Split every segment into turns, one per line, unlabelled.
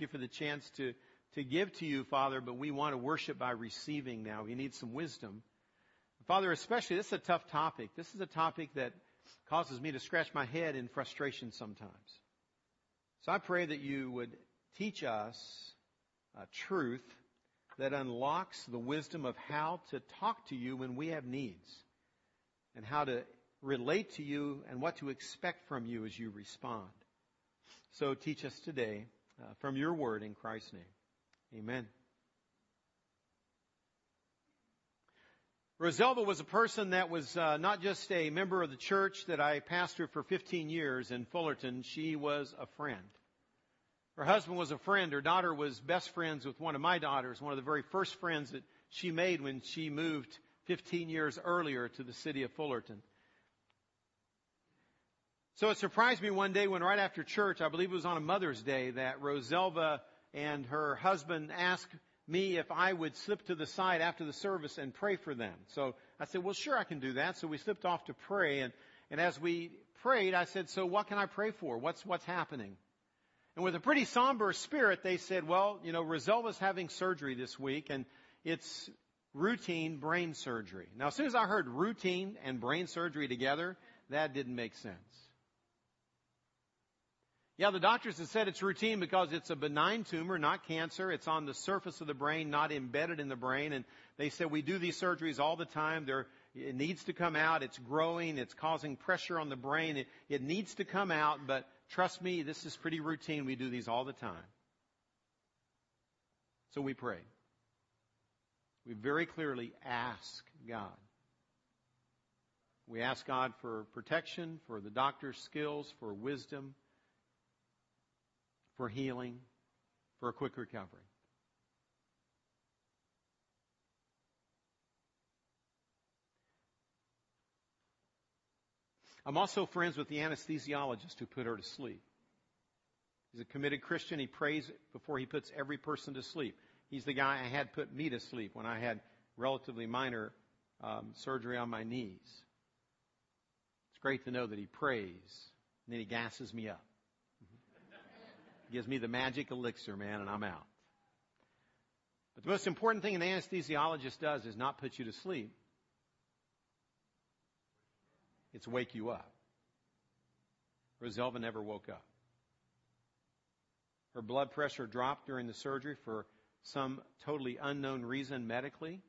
you for the chance to, to give to you, Father, but we want to worship by receiving now. We need some wisdom. Father, especially, this is a tough topic. This is a topic that causes me to scratch my head in frustration sometimes. So I pray that you would teach us a truth that unlocks the wisdom of how to talk to you when we have needs and how to relate to you and what to expect from you as you respond. So teach us today uh, from your word in Christ's name. Amen. Roselva was a person that was uh, not just a member of the church that I pastored for 15 years in Fullerton. She was a friend. Her husband was a friend. Her daughter was best friends with one of my daughters, one of the very first friends that she made when she moved 15 years earlier to the city of Fullerton. So it surprised me one day when right after church, I believe it was on a Mother's Day, that Roselva and her husband asked me if I would slip to the side after the service and pray for them. So I said, well, sure, I can do that. So we slipped off to pray. And, and as we prayed, I said, so what can I pray for? What's, what's happening? And with a pretty somber spirit, they said, well, you know, Roselva's having surgery this week and it's routine brain surgery. Now, as soon as I heard routine and brain surgery together, that didn't make sense. Yeah, the doctors have said it's routine because it's a benign tumor, not cancer. It's on the surface of the brain, not embedded in the brain. And they said we do these surgeries all the time. They're, it needs to come out. It's growing. It's causing pressure on the brain. It, it needs to come out, but trust me, this is pretty routine. We do these all the time. So we pray. We very clearly ask God. We ask God for protection, for the doctor's skills, for wisdom, for healing, for a quick recovery. I'm also friends with the anesthesiologist who put her to sleep. He's a committed Christian. He prays before he puts every person to sleep. He's the guy I had put me to sleep when I had relatively minor um, surgery on my knees. It's great to know that he prays and then he gasses me up gives me the magic elixir, man, and I'm out. But the most important thing an anesthesiologist does is not put you to sleep. It's wake you up. Roselva never woke up. Her blood pressure dropped during the surgery for some totally unknown reason medically.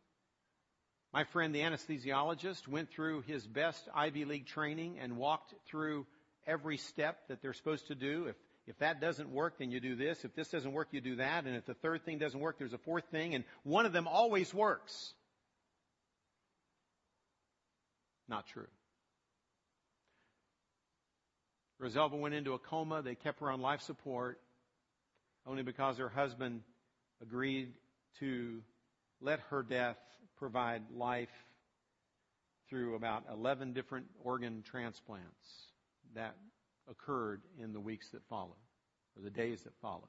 My friend, the anesthesiologist, went through his best Ivy League training and walked through every step that they're supposed to do. If if that doesn't work, then you do this. If this doesn't work, you do that. And if the third thing doesn't work, there's a fourth thing. And one of them always works. Not true. Roselva went into a coma. They kept her on life support only because her husband agreed to let her death provide life through about 11 different organ transplants that occurred in the weeks that follow, or the days that follow.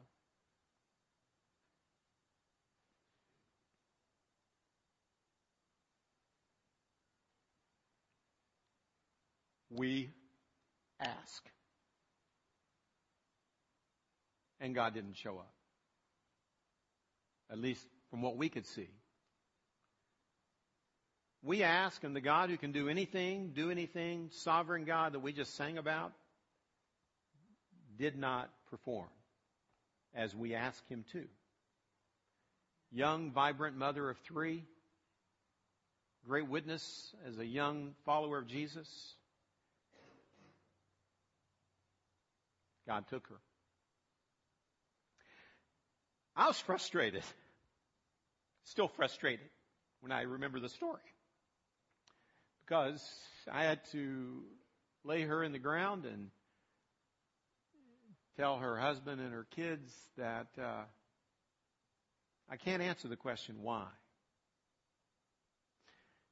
We ask. And God didn't show up. At least from what we could see. We ask, and the God who can do anything, do anything, sovereign God that we just sang about, did not perform as we ask him to. Young, vibrant mother of three, great witness as a young follower of Jesus. God took her. I was frustrated, still frustrated when I remember the story because I had to lay her in the ground and tell her husband and her kids that uh, I can't answer the question why.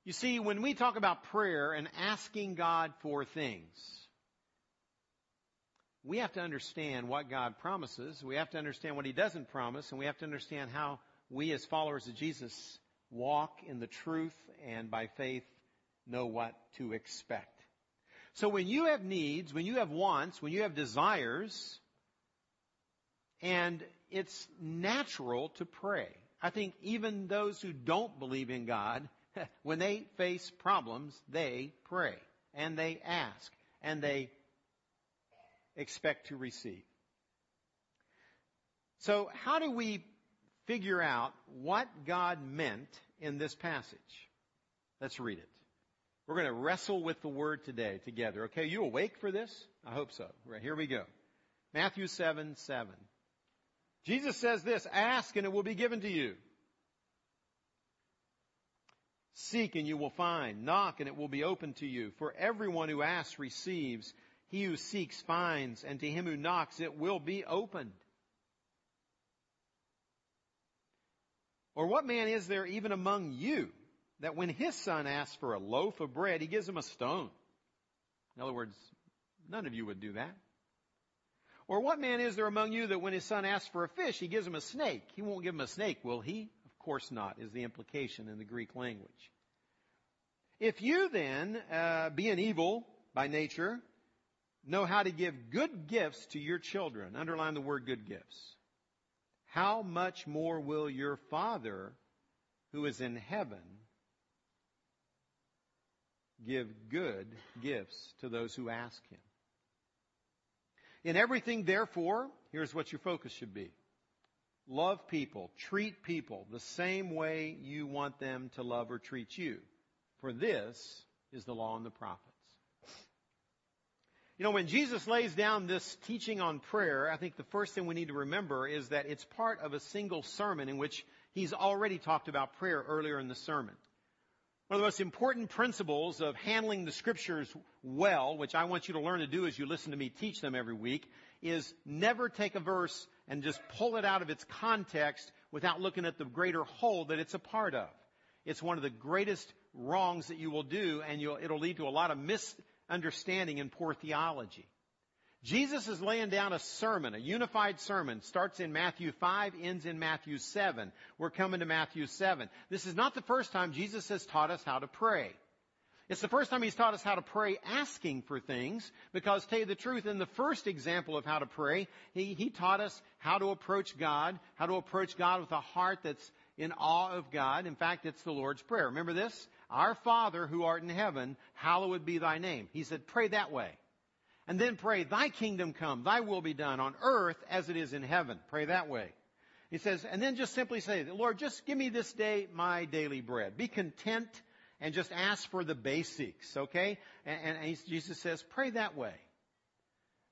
You see, when we talk about prayer and asking God for things, we have to understand what God promises. We have to understand what He doesn't promise, and we have to understand how we as followers of Jesus walk in the truth and by faith know what to expect. So when you have needs, when you have wants, when you have desires, and it's natural to pray. I think even those who don't believe in God, when they face problems, they pray and they ask and they expect to receive. So how do we figure out what God meant in this passage? Let's read it. We're going to wrestle with the word today together. Okay, you awake for this? I hope so. Right, here we go. Matthew 7, 7. Jesus says this, ask and it will be given to you. Seek and you will find. Knock and it will be opened to you. For everyone who asks receives. He who seeks finds. And to him who knocks it will be opened. Or what man is there even among you that when his son asks for a loaf of bread, he gives him a stone? In other words, none of you would do that. Or what man is there among you that when his son asks for a fish, he gives him a snake? He won't give him a snake, will he? Of course not, is the implication in the Greek language. If you then, uh, being evil by nature, know how to give good gifts to your children, underline the word good gifts, how much more will your Father who is in heaven give good gifts to those who ask him? In everything, therefore, here's what your focus should be. Love people, treat people the same way you want them to love or treat you. For this is the law and the prophets. You know, when Jesus lays down this teaching on prayer, I think the first thing we need to remember is that it's part of a single sermon in which he's already talked about prayer earlier in the sermon. One of the most important principles of handling the scriptures well, which I want you to learn to do as you listen to me teach them every week, is never take a verse and just pull it out of its context without looking at the greater whole that it's a part of. It's one of the greatest wrongs that you will do and it'll lead to a lot of misunderstanding and poor theology. Jesus is laying down a sermon, a unified sermon, starts in Matthew 5, ends in Matthew 7. We're coming to Matthew 7. This is not the first time Jesus has taught us how to pray. It's the first time he's taught us how to pray asking for things, because to tell you the truth, in the first example of how to pray, he, he taught us how to approach God, how to approach God with a heart that's in awe of God. In fact, it's the Lord's Prayer. Remember this? Our Father who art in heaven, hallowed be thy name. He said, pray that way. And then pray, thy kingdom come, thy will be done on earth as it is in heaven. Pray that way. He says, and then just simply say, Lord, just give me this day my daily bread. Be content and just ask for the basics, okay? And, and, and Jesus says, pray that way.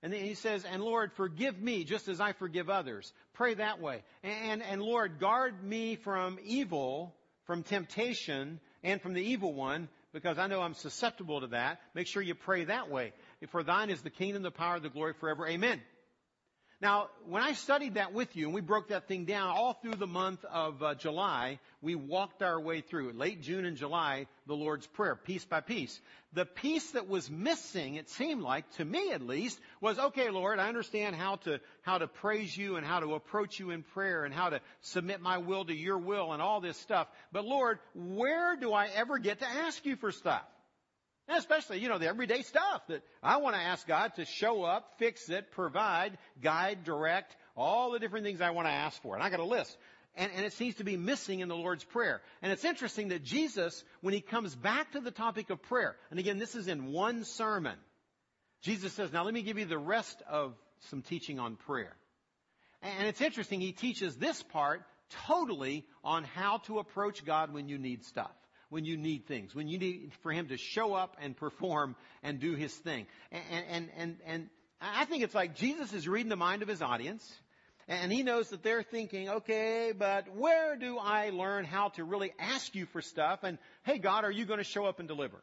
And then he says, and Lord, forgive me just as I forgive others. Pray that way. And, and Lord, guard me from evil, from temptation, and from the evil one, because I know I'm susceptible to that. Make sure you pray that way. For thine is the kingdom, the power, the glory forever. Amen. Now, when I studied that with you and we broke that thing down all through the month of uh, July, we walked our way through late June and July, the Lord's Prayer, piece by piece. The piece that was missing, it seemed like, to me at least, was, okay, Lord, I understand how to, how to praise you and how to approach you in prayer and how to submit my will to your will and all this stuff. But Lord, where do I ever get to ask you for stuff? And especially, you know, the everyday stuff that I want to ask God to show up, fix it, provide, guide, direct, all the different things I want to ask for. And I got a list. And, and, it seems to be missing in the Lord's Prayer. And it's interesting that Jesus, when he comes back to the topic of prayer, and again, this is in one sermon, Jesus says, now let me give you the rest of some teaching on prayer. And it's interesting, he teaches this part totally on how to approach God when you need stuff when you need things, when you need for Him to show up and perform and do His thing. And, and, and, and I think it's like Jesus is reading the mind of His audience. And he knows that they're thinking, okay, but where do I learn how to really ask you for stuff? And hey, God, are you going to show up and deliver?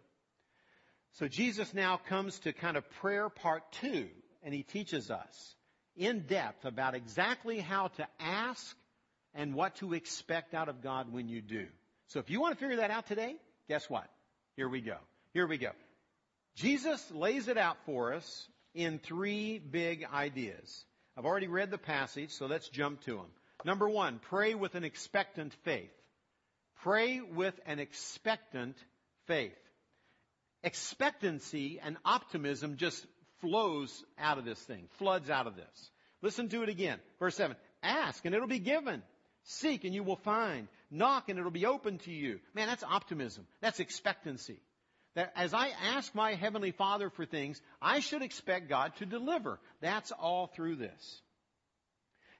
So Jesus now comes to kind of prayer part two, and he teaches us in depth about exactly how to ask and what to expect out of God when you do. So if you want to figure that out today, guess what? Here we go. Here we go. Jesus lays it out for us in three big ideas. I've already read the passage, so let's jump to them. Number one, pray with an expectant faith. Pray with an expectant faith. Expectancy and optimism just flows out of this thing, floods out of this. Listen to it again. Verse 7. Ask and it'll be given. Seek and you will find. Knock and it'll be open to you. Man, that's optimism. That's expectancy. That as I ask my Heavenly Father for things, I should expect God to deliver. That's all through this.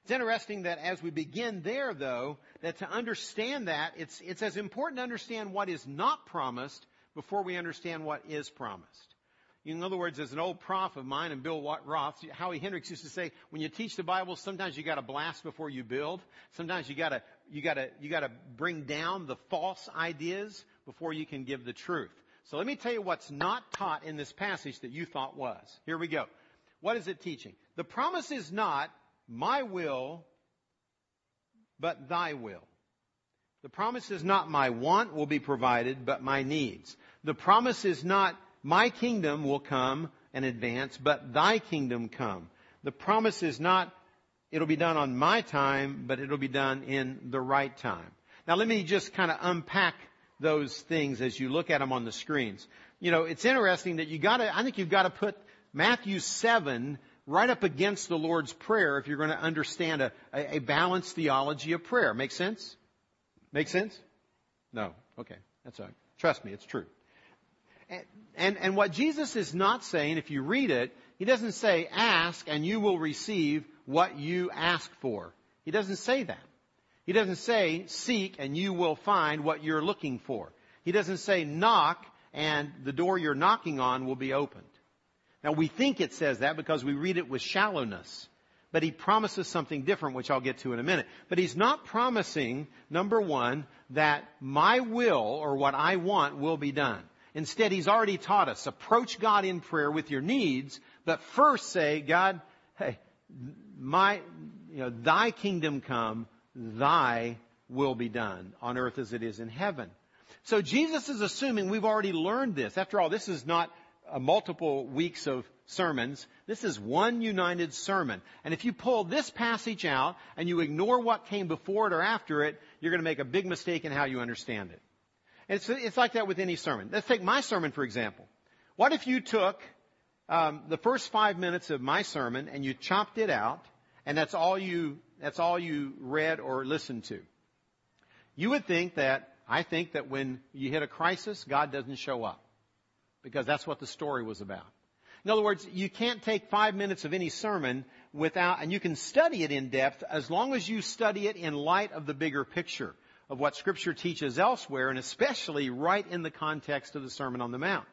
It's interesting that as we begin there, though, that to understand that, it's, it's as important to understand what is not promised before we understand what is promised. In other words, as an old prof of mine and Bill Roth, Howie Hendricks used to say, when you teach the Bible, sometimes you gotta blast before you build. Sometimes you gotta, you gotta, you gotta bring down the false ideas before you can give the truth. So let me tell you what's not taught in this passage that you thought was. Here we go. What is it teaching? The promise is not my will, but thy will. The promise is not my want will be provided, but my needs. The promise is not my kingdom will come and advance, but thy kingdom come. The promise is not it'll be done on my time, but it'll be done in the right time. Now let me just kind of unpack those things as you look at them on the screens. You know, it's interesting that you gotta, I think you've got to put Matthew 7 right up against the Lord's Prayer if you're going to understand a, a, a balanced theology of prayer. Make sense? Make sense? No. Okay. That's all right. Trust me, it's true. And, and, what Jesus is not saying, if you read it, he doesn't say, ask and you will receive what you ask for. He doesn't say that. He doesn't say, seek and you will find what you're looking for. He doesn't say, knock and the door you're knocking on will be opened. Now we think it says that because we read it with shallowness. But he promises something different, which I'll get to in a minute. But he's not promising, number one, that my will or what I want will be done. Instead, he's already taught us, approach God in prayer with your needs, but first say, God, hey, my, you know, thy kingdom come, thy will be done on earth as it is in heaven. So Jesus is assuming we've already learned this. After all, this is not a multiple weeks of sermons. This is one united sermon. And if you pull this passage out and you ignore what came before it or after it, you're going to make a big mistake in how you understand it. It's, it's like that with any sermon. Let's take my sermon, for example. What if you took um, the first five minutes of my sermon and you chopped it out, and that's all you that's all you read or listened to? You would think that I think that when you hit a crisis, God doesn't show up because that's what the story was about. In other words, you can't take five minutes of any sermon without, and you can study it in depth as long as you study it in light of the bigger picture of what scripture teaches elsewhere and especially right in the context of the Sermon on the Mount.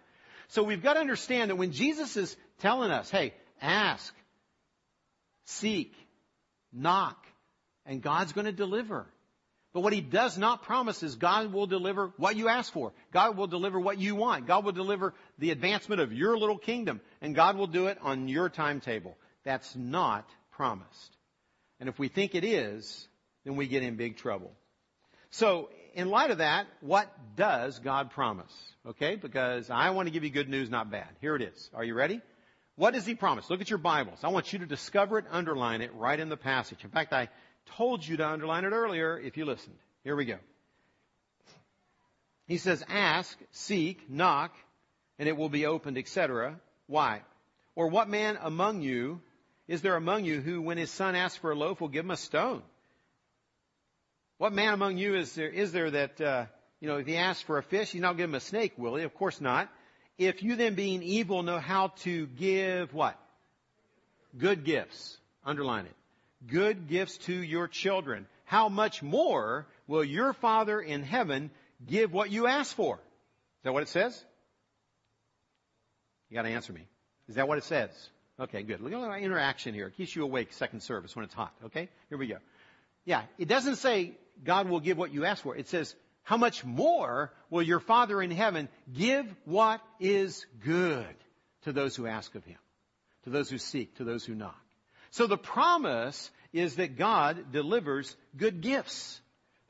So we've got to understand that when Jesus is telling us, hey, ask, seek, knock, and God's going to deliver. But what he does not promise is God will deliver what you ask for. God will deliver what you want. God will deliver the advancement of your little kingdom. And God will do it on your timetable. That's not promised. And if we think it is, then we get in big trouble. So, in light of that, what does God promise? Okay, because I want to give you good news, not bad. Here it is. Are you ready? What does He promise? Look at your Bibles. I want you to discover it, underline it right in the passage. In fact, I told you to underline it earlier if you listened. Here we go. He says, ask, seek, knock, and it will be opened, etc. Why? Or what man among you is there among you who, when his son asks for a loaf, will give him a stone? What man among you is there, is there that, uh, you know, if he asks for a fish, he's not give him a snake, will he? Of course not. If you then being evil know how to give what? Good gifts. Underline it. Good gifts to your children. How much more will your Father in heaven give what you ask for? Is that what it says? You gotta answer me. Is that what it says? Okay, good. Look at our interaction here. It keeps you awake second service when it's hot. Okay? Here we go. Yeah, it doesn't say God will give what you ask for. It says, how much more will your Father in heaven give what is good to those who ask of him, to those who seek, to those who knock? So the promise is that God delivers good gifts.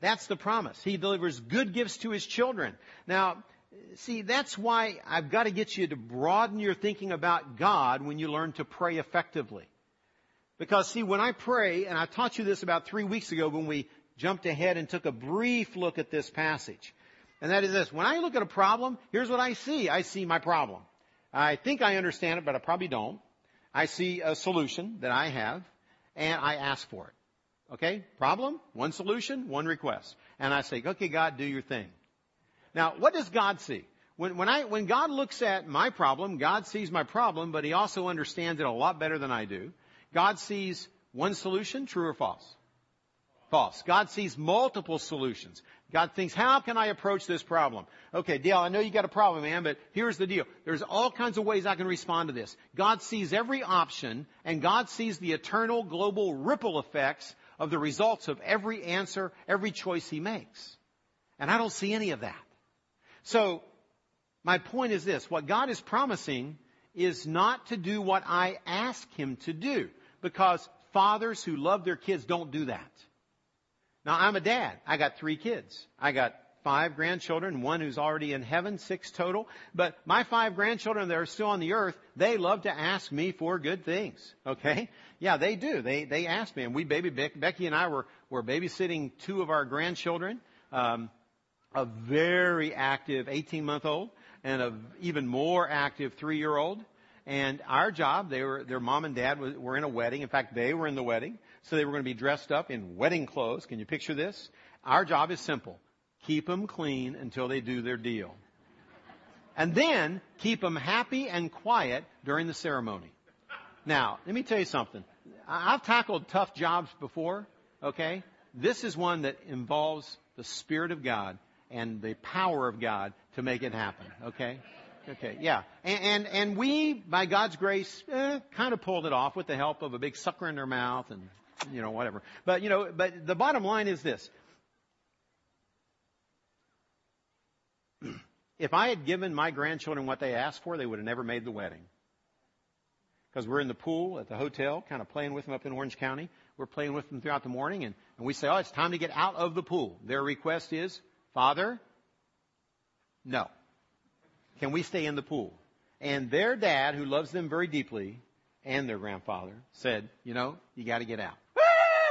That's the promise. He delivers good gifts to his children. Now, see, that's why I've got to get you to broaden your thinking about God when you learn to pray effectively. Because see, when I pray, and I taught you this about three weeks ago when we jumped ahead and took a brief look at this passage. And that is this. When I look at a problem, here's what I see. I see my problem. I think I understand it, but I probably don't. I see a solution that I have, and I ask for it. Okay? Problem, one solution, one request. And I say, okay, God, do your thing. Now, what does God see? When, when I, when God looks at my problem, God sees my problem, but He also understands it a lot better than I do. God sees one solution, true or false? False. God sees multiple solutions. God thinks, how can I approach this problem? Okay, Dale, I know you got a problem, man, but here's the deal. There's all kinds of ways I can respond to this. God sees every option, and God sees the eternal global ripple effects of the results of every answer, every choice He makes. And I don't see any of that. So, my point is this. What God is promising is not to do what I ask Him to do. Because fathers who love their kids don't do that. Now I'm a dad. I got three kids. I got five grandchildren, one who's already in heaven, six total. But my five grandchildren that are still on the earth, they love to ask me for good things. Okay? Yeah, they do. They, they ask me. And we baby, Becky and I were, were babysitting two of our grandchildren. Um, a very active 18 month old and a even more active three year old. And our job, they were, their mom and dad were in a wedding. In fact, they were in the wedding. So they were going to be dressed up in wedding clothes. Can you picture this? Our job is simple. Keep them clean until they do their deal. And then keep them happy and quiet during the ceremony. Now, let me tell you something. I've tackled tough jobs before, okay? This is one that involves the Spirit of God and the power of God to make it happen, okay? Okay, yeah. And, and, and we, by God's grace, eh, kind of pulled it off with the help of a big sucker in their mouth and you know, whatever. But, you know, but the bottom line is this. If I had given my grandchildren what they asked for, they would have never made the wedding. Because we're in the pool at the hotel, kind of playing with them up in Orange County. We're playing with them throughout the morning, and, and we say, oh, it's time to get out of the pool. Their request is, Father, no. Can we stay in the pool? And their dad, who loves them very deeply, and their grandfather, said, you know, you got to get out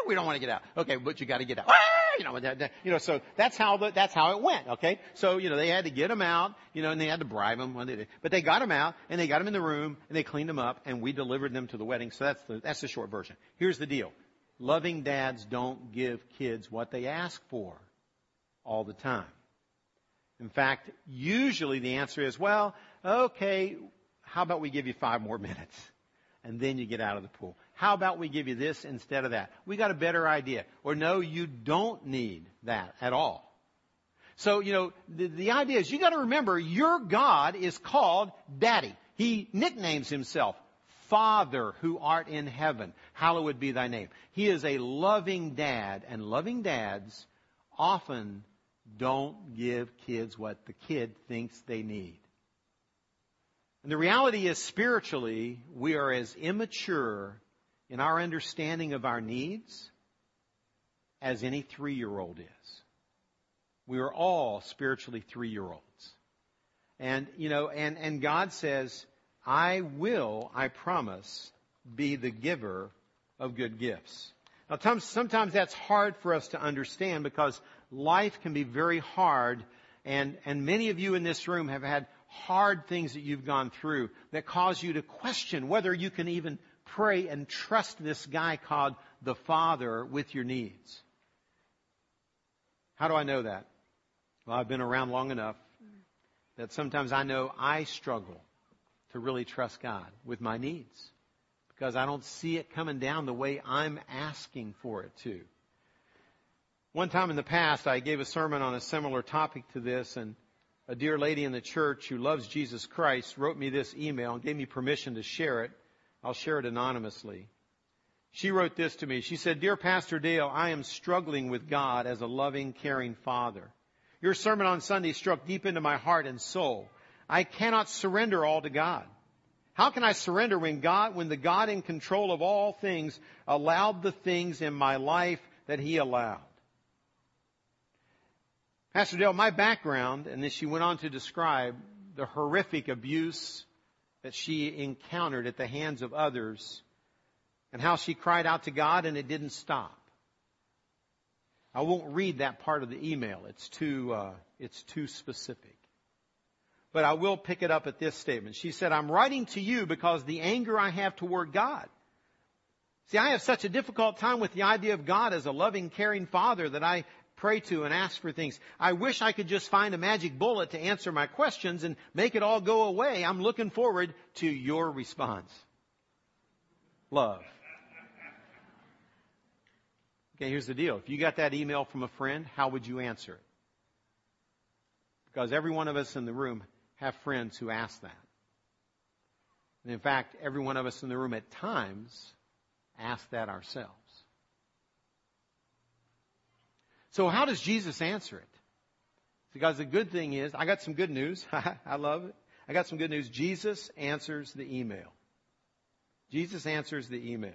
we don't want to get out. Okay, but you got to get out. Ah! You know, you know, so that's how the, that's how it went. Okay, so you know they had to get him out. You know, and they had to bribe him when they did. But they got him out and they got him in the room and they cleaned him up and we delivered them to the wedding. So that's the that's the short version. Here's the deal: loving dads don't give kids what they ask for all the time. In fact, usually the answer is, well, okay, how about we give you five more minutes? And then you get out of the pool. How about we give you this instead of that? We got a better idea. Or no, you don't need that at all. So, you know, the, the idea is you got to remember your God is called Daddy. He nicknames himself Father who art in heaven. Hallowed be thy name. He is a loving dad, and loving dads often don't give kids what the kid thinks they need. And the reality is spiritually, we are as immature in our understanding of our needs as any three year old is. We are all spiritually three year olds. And, you know, and, and God says, I will, I promise, be the giver of good gifts. Now, sometimes that's hard for us to understand because life can be very hard, and, and many of you in this room have had hard things that you've gone through that cause you to question whether you can even pray and trust this guy called the Father with your needs. How do I know that? Well, I've been around long enough that sometimes I know I struggle to really trust God with my needs because I don't see it coming down the way I'm asking for it to. One time in the past, I gave a sermon on a similar topic to this, and a dear lady in the church who loves Jesus Christ wrote me this email and gave me permission to share it. I'll share it anonymously. She wrote this to me. She said, Dear Pastor Dale, I am struggling with God as a loving, caring father. Your sermon on Sunday struck deep into my heart and soul. I cannot surrender all to God. How can I surrender when God, when the God in control of all things allowed the things in my life that He allowed? Pastor Dale, my background, and then she went on to describe the horrific abuse that she encountered at the hands of others and how she cried out to God and it didn't stop. I won't read that part of the email. It's too, uh, it's too specific. But I will pick it up at this statement. She said, I'm writing to you because the anger I have toward God See, I have such a difficult time with the idea of God as a loving, caring Father that I pray to and ask for things. I wish I could just find a magic bullet to answer my questions and make it all go away. I'm looking forward to your response. Love. Okay, here's the deal. If you got that email from a friend, how would you answer it? Because every one of us in the room have friends who ask that. And in fact, every one of us in the room at times ask that ourselves. So how does Jesus answer it? Because the good thing is, I got some good news. I love it. I got some good news. Jesus answers the email. Jesus answers the email.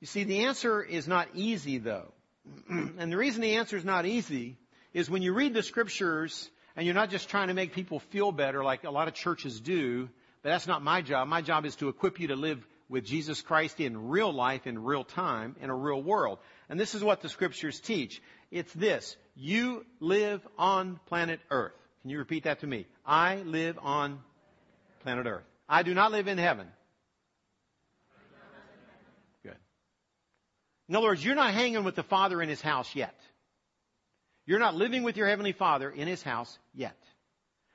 You see, the answer is not easy though. and the reason the answer is not easy is when you read the scriptures and you're not just trying to make people feel better like a lot of churches do, but that's not my job. My job is to equip you to live with Jesus Christ in real life, in real time, in a real world. And this is what the scriptures teach. It's this. You live on planet Earth. Can you repeat that to me? I live on planet Earth. I do not live in heaven. Good. In other words, you're not hanging with the Father in His house yet. You're not living with your Heavenly Father in His house yet.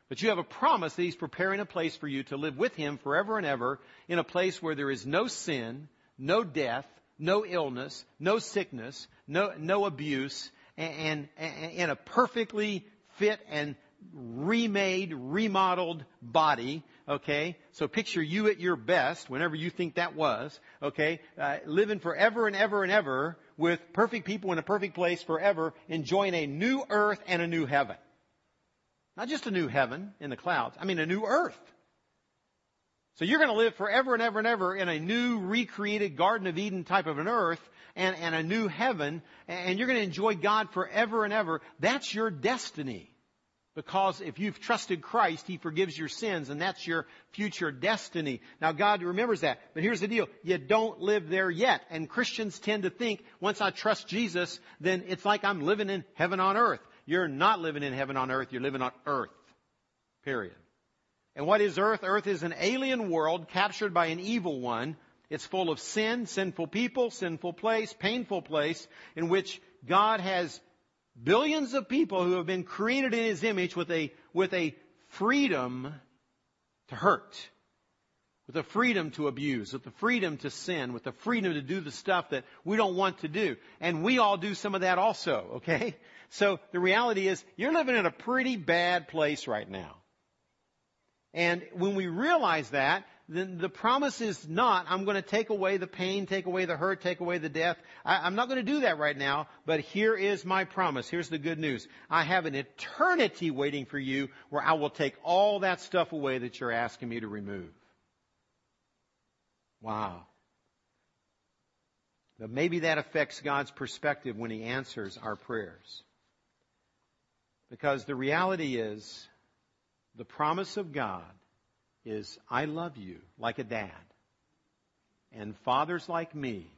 But you have a promise that He's preparing a place for you to live with Him forever and ever in a place where there is no sin, no death, no illness, no sickness, no, no abuse, and, and a perfectly fit and remade, remodeled body, okay? So picture you at your best, whenever you think that was, okay? Uh, living forever and ever and ever with perfect people in a perfect place forever, enjoying a new earth and a new heaven. Not just a new heaven in the clouds. I mean a new earth. So you're going to live forever and ever and ever in a new recreated Garden of Eden type of an earth and, and a new heaven and you're going to enjoy God forever and ever. That's your destiny. Because if you've trusted Christ, He forgives your sins and that's your future destiny. Now God remembers that. But here's the deal. You don't live there yet. And Christians tend to think, once I trust Jesus, then it's like I'm living in heaven on earth. You're not living in heaven on earth, you're living on earth. Period. And what is earth? Earth is an alien world captured by an evil one. It's full of sin, sinful people, sinful place, painful place, in which God has billions of people who have been created in His image with a, with a freedom to hurt, with a freedom to abuse, with the freedom to sin, with the freedom to do the stuff that we don't want to do. And we all do some of that also, okay? So the reality is you're living in a pretty bad place right now. And when we realize that, then the promise is not, I'm going to take away the pain, take away the hurt, take away the death. I, am not going to do that right now, but here is my promise. Here's the good news. I have an eternity waiting for you where I will take all that stuff away that you're asking me to remove. Wow. But maybe that affects God's perspective when He answers our prayers. Because the reality is, the promise of God is, I love you like a dad. And fathers like me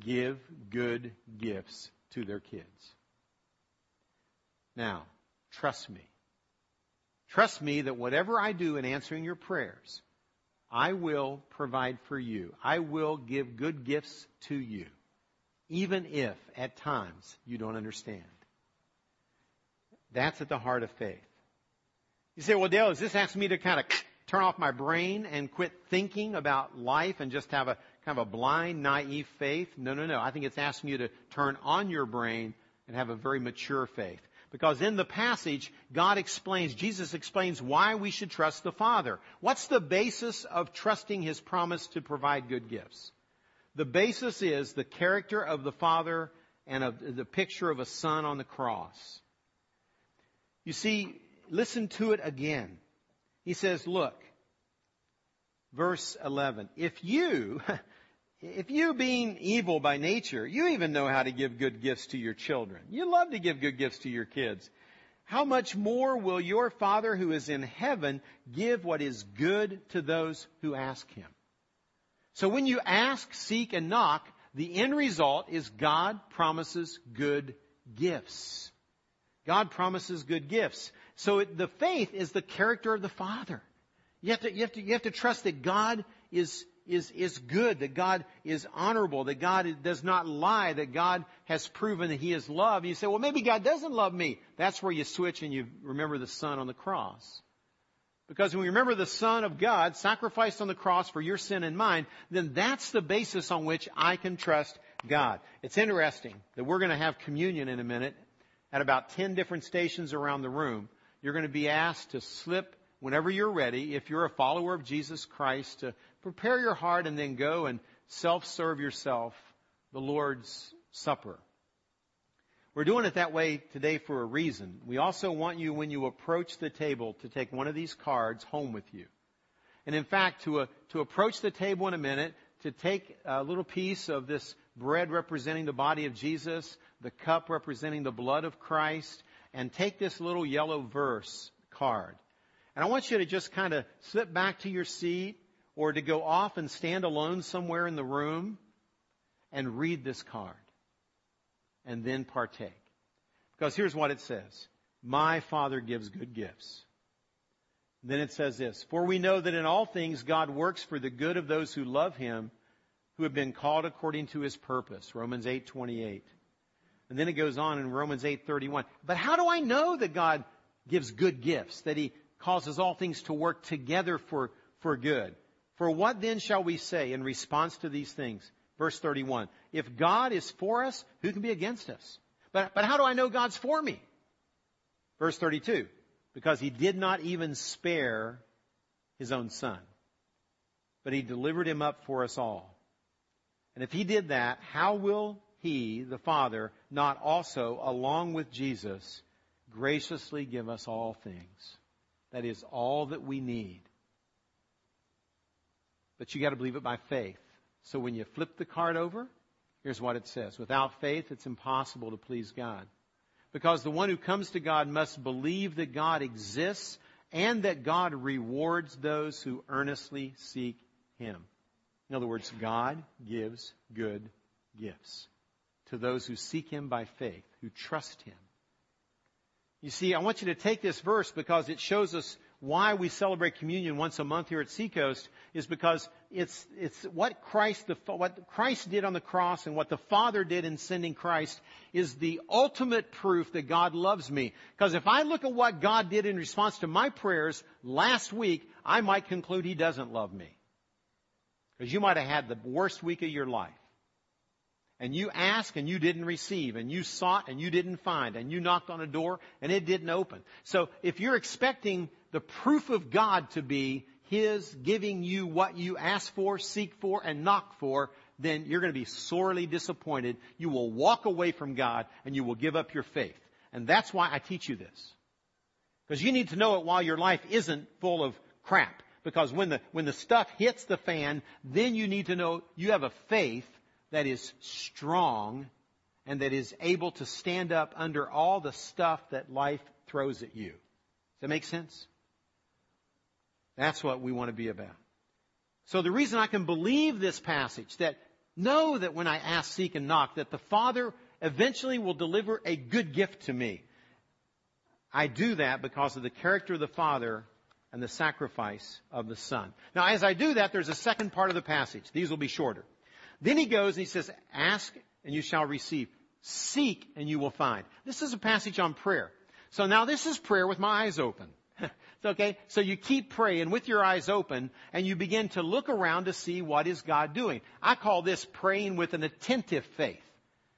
give good gifts to their kids. Now, trust me. Trust me that whatever I do in answering your prayers, I will provide for you. I will give good gifts to you, even if at times you don't understand. That's at the heart of faith. You say, well, Dale, is this asking me to kind of turn off my brain and quit thinking about life and just have a kind of a blind, naive faith? No, no, no. I think it's asking you to turn on your brain and have a very mature faith. Because in the passage, God explains, Jesus explains why we should trust the Father. What's the basis of trusting His promise to provide good gifts? The basis is the character of the Father and of the picture of a Son on the cross. You see, listen to it again. He says, look, verse 11, if you, if you being evil by nature, you even know how to give good gifts to your children. You love to give good gifts to your kids. How much more will your Father who is in heaven give what is good to those who ask him? So when you ask, seek, and knock, the end result is God promises good gifts. God promises good gifts. So it, the faith is the character of the Father. You have, to, you, have to, you have to trust that God is, is, is good, that God is honorable, that God does not lie, that God has proven that He is love. You say, well, maybe God doesn't love me. That's where you switch and you remember the Son on the cross. Because when we remember the Son of God sacrificed on the cross for your sin and mine, then that's the basis on which I can trust God. It's interesting that we're going to have communion in a minute at about 10 different stations around the room. You're going to be asked to slip whenever you're ready, if you're a follower of Jesus Christ, to prepare your heart and then go and self-serve yourself the Lord's Supper. We're doing it that way today for a reason. We also want you, when you approach the table, to take one of these cards home with you. And in fact, to, uh, to approach the table in a minute, to take a little piece of this bread representing the body of Jesus, the cup representing the blood of Christ, and take this little yellow verse card. And I want you to just kind of slip back to your seat or to go off and stand alone somewhere in the room and read this card and then partake. Because here's what it says. My Father gives good gifts. then it says this, For we know that in all things God works for the good of those who love Him, who have been called according to His purpose. Romans 8:28. And then it goes on in Romans 8:31. But how do I know that God gives good gifts, that He causes all things to work together for, for good. For what then shall we say in response to these things? Verse 31. If God is for us, who can be against us? But, but how do I know God's for me? Verse 32. Because he did not even spare his own son, but he delivered him up for us all. And if he did that, how will he, the Father, not also, along with Jesus, graciously give us all things? That is all that we need. But you got to believe it by faith. So when you flip the card over, here's what it says. Without faith, it's impossible to please God. Because the one who comes to God must believe that God exists and that God rewards those who earnestly seek Him. In other words, God gives good gifts to those who seek Him by faith, who trust Him. You see, I want you to take this verse because it shows us why we celebrate communion once a month here at Seacoast is because it's, it's what Christ, the, what Christ did on the cross and what the Father did in sending Christ is the ultimate proof that God loves me. Because if I look at what God did in response to my prayers last week, I might conclude He doesn't love me. Because you might have had the worst week of your life and you asked and you didn't receive, and you sought and you didn't find, and you knocked on a door and it didn't open. So if you're expecting the proof of God to be His giving you what you ask for, seek for, and knock for, then you're going to be sorely disappointed. You will walk away from God and you will give up your faith. And that's why I teach you this. Because you need to know it while your life isn't full of crap. Because when the, when the stuff hits the fan, then you need to know you have a faith that is strong and that is able to stand up under all the stuff that life throws at you. Does that make sense? That's what we want to be about. So the reason I can believe this passage, that know that when I ask, seek, and knock, that the Father eventually will deliver a good gift to me. I do that because of the character of the Father and the sacrifice of the Son. Now, as I do that, there's a second part of the passage. These will be shorter. Then he goes and he says, ask and you shall receive. Seek and you will find. This is a passage on prayer. So now this is prayer with my eyes open. okay? So you keep praying with your eyes open and you begin to look around to see what is God doing. I call this praying with an attentive faith.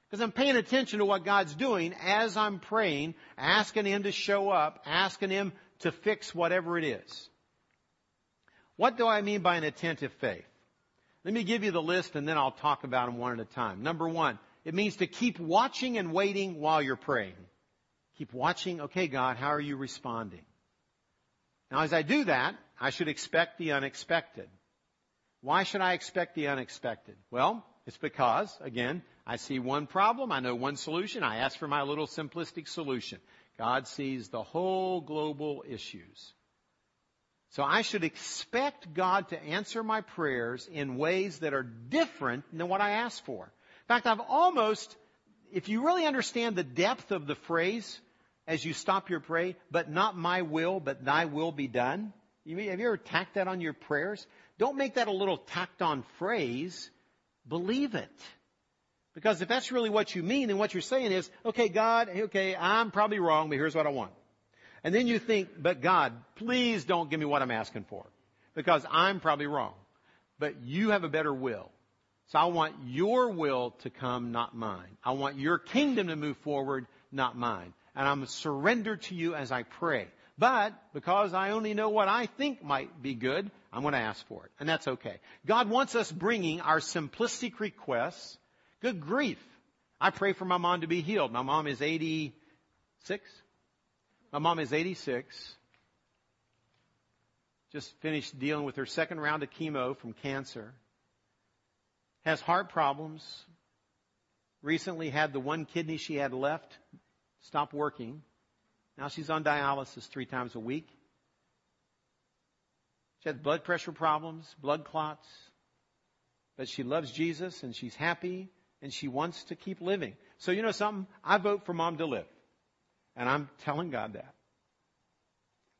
Because I'm paying attention to what God's doing as I'm praying, asking Him to show up, asking Him to fix whatever it is. What do I mean by an attentive faith? Let me give you the list and then I'll talk about them one at a time. Number one, it means to keep watching and waiting while you're praying. Keep watching. Okay, God, how are you responding? Now, as I do that, I should expect the unexpected. Why should I expect the unexpected? Well, it's because, again, I see one problem, I know one solution, I ask for my little simplistic solution. God sees the whole global issues. So I should expect God to answer my prayers in ways that are different than what I asked for. In fact, I've almost, if you really understand the depth of the phrase as you stop your pray, but not my will, but thy will be done. have you ever tacked that on your prayers? don't make that a little tacked on phrase. Believe it. Because if that's really what you mean, then what you're saying is, okay, God, okay, I'm probably wrong, but here's what I want. And then you think, but God, please don't give me what I'm asking for. Because I'm probably wrong. But you have a better will. So I want your will to come, not mine. I want your kingdom to move forward, not mine. And I'm surrendered to you as I pray. But because I only know what I think might be good, I'm going to ask for it. And that's okay. God wants us bringing our simplistic requests. Good grief. I pray for my mom to be healed. My mom is 86. My mom is 86. Just finished dealing with her second round of chemo from cancer. Has heart problems. Recently had the one kidney she had left stop working. Now she's on dialysis three times a week. She has blood pressure problems, blood clots. But she loves Jesus and she's happy and she wants to keep living. So you know something? I vote for mom to live. And I'm telling God that.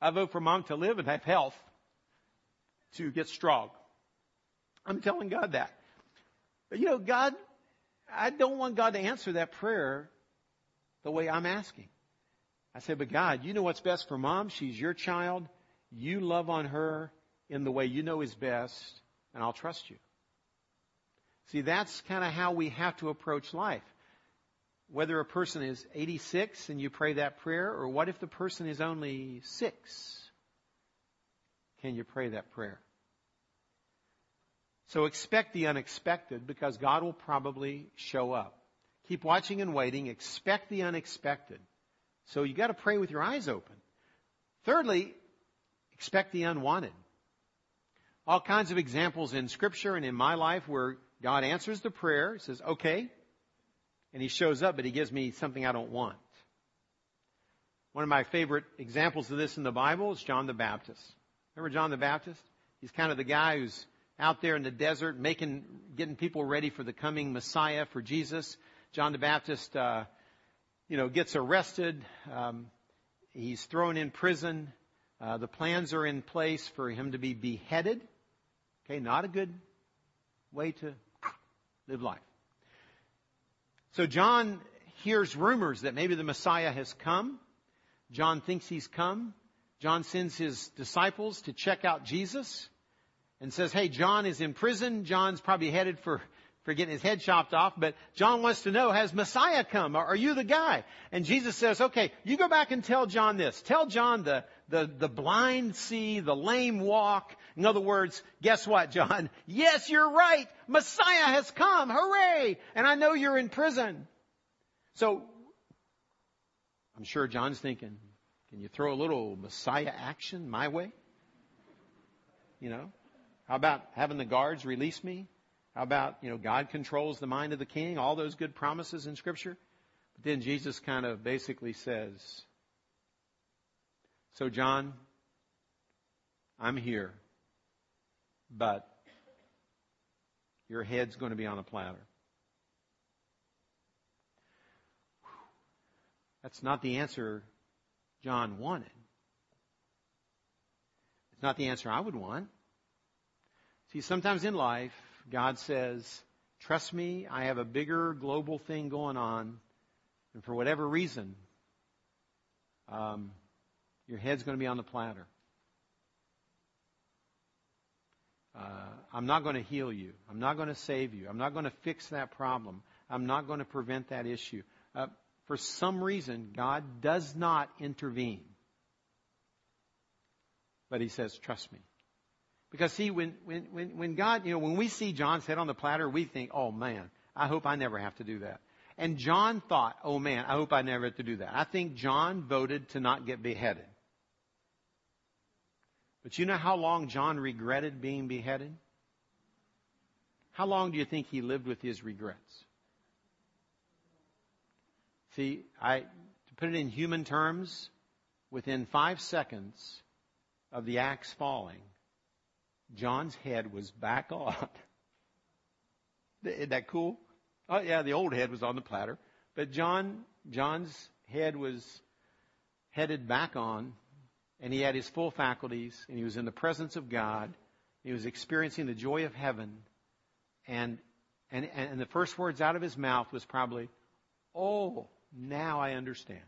I vote for mom to live and have health to get strong. I'm telling God that. But you know, God, I don't want God to answer that prayer the way I'm asking. I said, but God, you know what's best for mom. She's your child. You love on her in the way you know is best, and I'll trust you. See, that's kind of how we have to approach life. Whether a person is 86 and you pray that prayer, or what if the person is only six? Can you pray that prayer? So expect the unexpected because God will probably show up. Keep watching and waiting. Expect the unexpected. So you got to pray with your eyes open. Thirdly, expect the unwanted. All kinds of examples in scripture and in my life where God answers the prayer, he says, okay, and he shows up, but he gives me something I don't want. One of my favorite examples of this in the Bible is John the Baptist. Remember John the Baptist? He's kind of the guy who's out there in the desert making, getting people ready for the coming Messiah, for Jesus. John the Baptist, uh, you know, gets arrested. Um, he's thrown in prison. Uh, the plans are in place for him to be beheaded. Okay, not a good way to live life. So John hears rumors that maybe the Messiah has come. John thinks he's come. John sends his disciples to check out Jesus and says, hey, John is in prison. John's probably headed for for getting his head chopped off, but John wants to know, has Messiah come? Are you the guy? And Jesus says, okay, you go back and tell John this. Tell John the, the, the blind see, the lame walk. In other words, guess what, John? Yes, you're right. Messiah has come. Hooray! And I know you're in prison. So, I'm sure John's thinking, can you throw a little Messiah action my way? You know? How about having the guards release me? How about, you know, God controls the mind of the king? All those good promises in scripture. But then Jesus kind of basically says, so John, I'm here, but your head's going to be on a platter. That's not the answer John wanted. It's not the answer I would want. See, sometimes in life, God says, trust me, I have a bigger global thing going on. And for whatever reason, um, your head's going to be on the platter. Uh, I'm not going to heal you. I'm not going to save you. I'm not going to fix that problem. I'm not going to prevent that issue. Uh, for some reason, God does not intervene. But He says, trust me. Because see, when, when, when, when God, you know, when we see John's head on the platter, we think, oh man, I hope I never have to do that. And John thought, oh man, I hope I never have to do that. I think John voted to not get beheaded. But you know how long John regretted being beheaded? How long do you think he lived with his regrets? See, I, to put it in human terms, within five seconds of the axe falling, John's head was back on. Isn't that cool? Oh yeah, the old head was on the platter, but John, John's head was headed back on, and he had his full faculties, and he was in the presence of God. He was experiencing the joy of heaven. And, and, and the first words out of his mouth was probably, Oh, now I understand.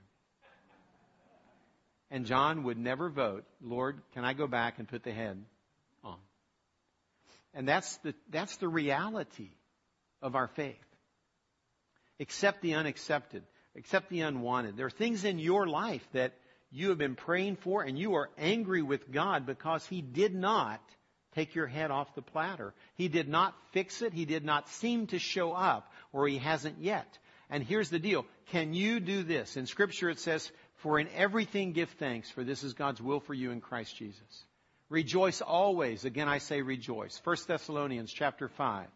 And John would never vote, Lord, can I go back and put the head on? And that's the, that's the reality of our faith. Accept the unaccepted. Accept the unwanted. There are things in your life that you have been praying for and you are angry with God because He did not take your head off the platter. He did not fix it. He did not seem to show up or He hasn't yet. And here's the deal. Can you do this? In scripture it says, for in everything give thanks, for this is God's will for you in Christ Jesus. Rejoice always. Again, I say rejoice. 1 Thessalonians chapter 5,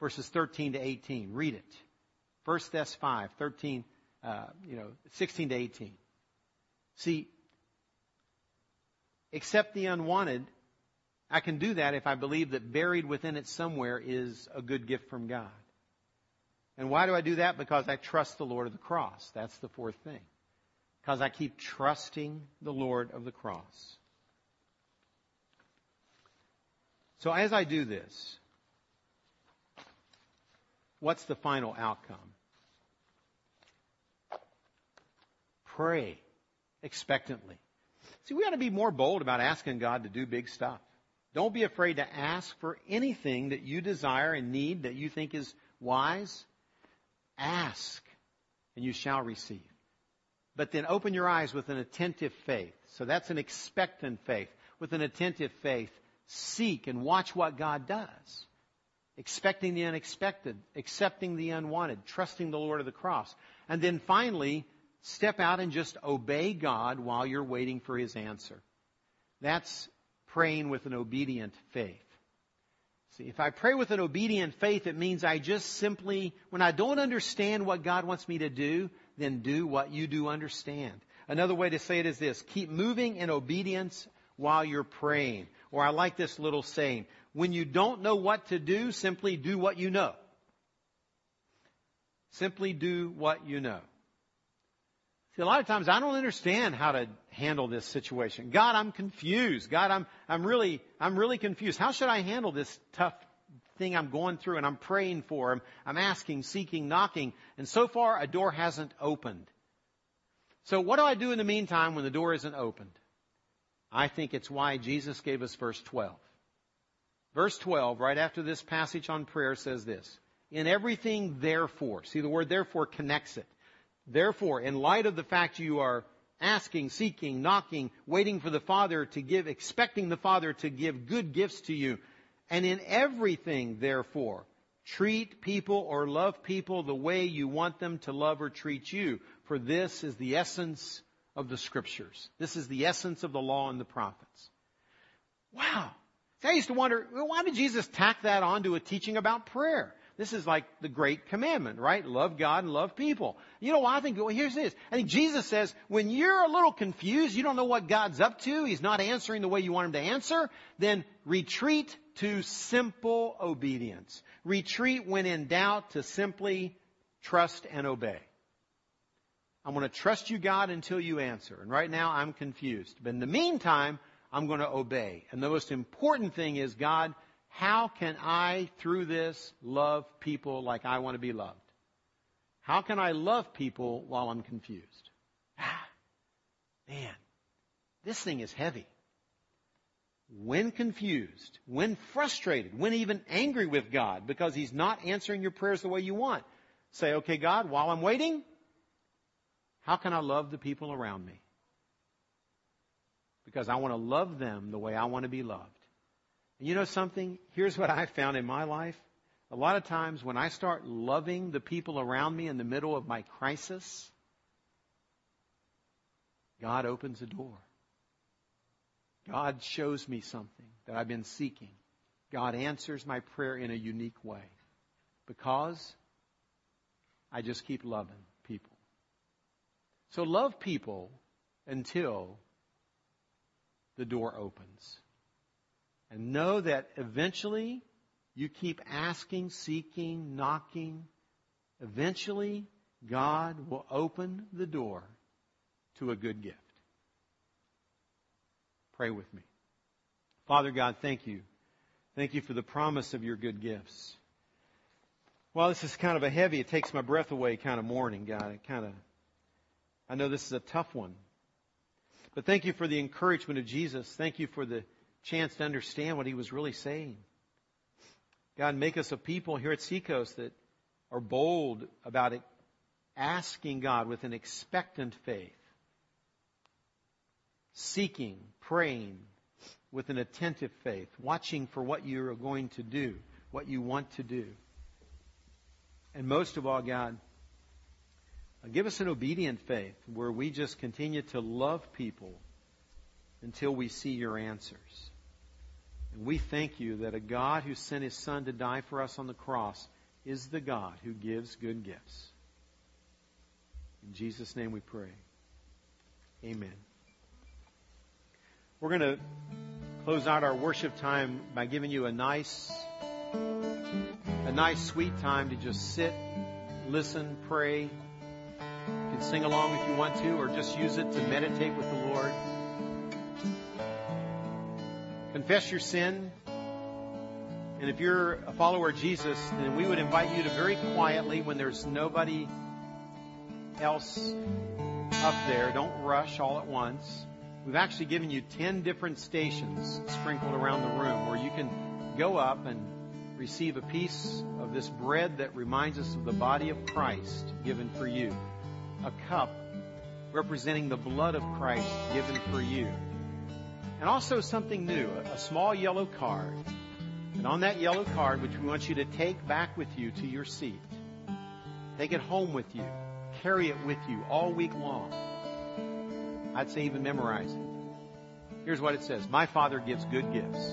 verses 13 to 18. Read it. 1 Thess 5, 13, uh, you know, 16 to 18. See, accept the unwanted. I can do that if I believe that buried within it somewhere is a good gift from God. And why do I do that? Because I trust the Lord of the cross. That's the fourth thing. Because I keep trusting the Lord of the cross. So as I do this, what's the final outcome? Pray expectantly. See, we ought to be more bold about asking God to do big stuff. Don't be afraid to ask for anything that you desire and need that you think is wise. Ask, and you shall receive. But then open your eyes with an attentive faith. So that's an expectant faith. With an attentive faith, seek and watch what God does. Expecting the unexpected, accepting the unwanted, trusting the Lord of the cross. And then finally, step out and just obey God while you're waiting for His answer. That's praying with an obedient faith. See, if I pray with an obedient faith, it means I just simply, when I don't understand what God wants me to do, then do what you do understand. Another way to say it is this, keep moving in obedience while you're praying. Or I like this little saying, when you don't know what to do, simply do what you know. Simply do what you know. See, a lot of times I don't understand how to handle this situation. God, I'm confused. God, I'm, I'm really, I'm really confused. How should I handle this tough thing I'm going through and I'm praying for? I'm, I'm asking, seeking, knocking. And so far a door hasn't opened. So what do I do in the meantime when the door isn't opened? I think it's why Jesus gave us verse 12. Verse 12, right after this passage on prayer says this. In everything therefore, see the word therefore connects it. Therefore, in light of the fact you are asking, seeking, knocking, waiting for the Father to give, expecting the Father to give good gifts to you, and in everything, therefore, treat people or love people the way you want them to love or treat you, for this is the essence of the Scriptures. This is the essence of the law and the prophets. Wow. I used to wonder, why did Jesus tack that on to a teaching about prayer? This is like the great commandment, right? Love God and love people. You know, why I think, well, here's this. I think Jesus says, when you're a little confused, you don't know what God's up to, He's not answering the way you want Him to answer, then retreat to simple obedience. Retreat when in doubt to simply trust and obey. I'm going to trust you, God, until you answer. And right now I'm confused. But in the meantime, I'm going to obey. And the most important thing is, God, how can I, through this, love people like I want to be loved? How can I love people while I'm confused? Ah, man, this thing is heavy. When confused, when frustrated, when even angry with God because He's not answering your prayers the way you want, say, okay, God, while I'm waiting, how can I love the people around me? Because I want to love them the way I want to be loved. You know something? Here's what I found in my life. A lot of times when I start loving the people around me in the middle of my crisis, God opens a door. God shows me something that I've been seeking. God answers my prayer in a unique way because I just keep loving people. So love people until the door opens. And know that eventually you keep asking, seeking, knocking. Eventually, God will open the door to a good gift. Pray with me. Father God, thank you Thank you for the promise of your good gifts. Well, this is kind of a heavy, it takes my breath away kind of morning, God. It kind of, I know this is a tough one. But thank you for the encouragement of Jesus. Thank you for the chance to understand what he was really saying. God, make us a people here at Seacoast that are bold about it, asking God with an expectant faith, seeking, praying with an attentive faith, watching for what you are going to do, what you want to do. And most of all, God, give us an obedient faith where we just continue to love people until we see your answers. And we thank you that a God who sent his Son to die for us on the cross is the God who gives good gifts. In Jesus' name we pray. Amen. We're going to close out our worship time by giving you a nice, a nice sweet time to just sit, listen, pray. You can sing along if you want to, or just use it to meditate with the Lord. Confess your sin. And if you're a follower of Jesus, then we would invite you to very quietly, when there's nobody else up there, don't rush all at once. We've actually given you 10 different stations sprinkled around the room where you can go up and receive a piece of this bread that reminds us of the body of Christ given for you. A cup representing the blood of Christ given for you. And also something new, a small yellow card. And on that yellow card, which we want you to take back with you to your seat, take it home with you, carry it with you all week long. I'd say even memorize it. Here's what it says. My Father gives good gifts.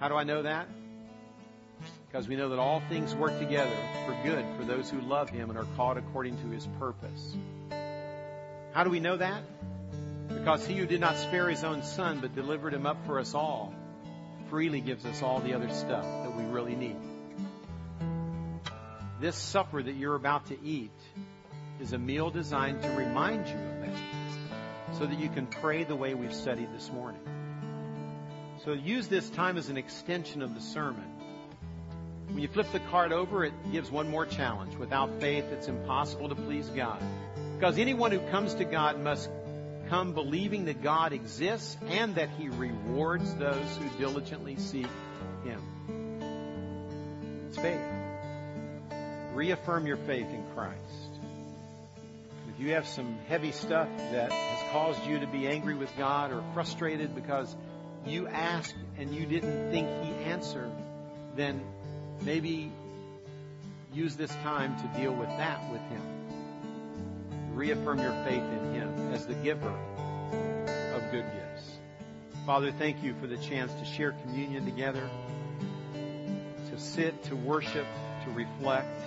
How do I know that? Because we know that all things work together for good for those who love Him and are called according to His purpose. How do we know that? Because He who did not spare His own Son but delivered Him up for us all freely gives us all the other stuff that we really need. This supper that you're about to eat is a meal designed to remind you of that so that you can pray the way we've studied this morning. So use this time as an extension of the sermon. When you flip the card over, it gives one more challenge. Without faith, it's impossible to please God. Because anyone who comes to God must come believing that God exists and that He rewards those who diligently seek Him. It's faith. Reaffirm your faith in Christ. If you have some heavy stuff that has caused you to be angry with God or frustrated because you asked and you didn't think He answered, then maybe use this time to deal with that with Him. Reaffirm your faith in Him as the giver of good gifts. Father, thank you for the chance to share communion together, to sit, to worship, to reflect,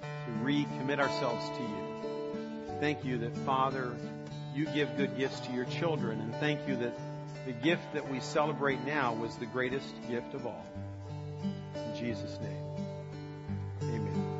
to recommit ourselves to you. Thank you that, Father, you give good gifts to your children, and thank you that the gift that we celebrate now was the greatest gift of all. In Jesus' name.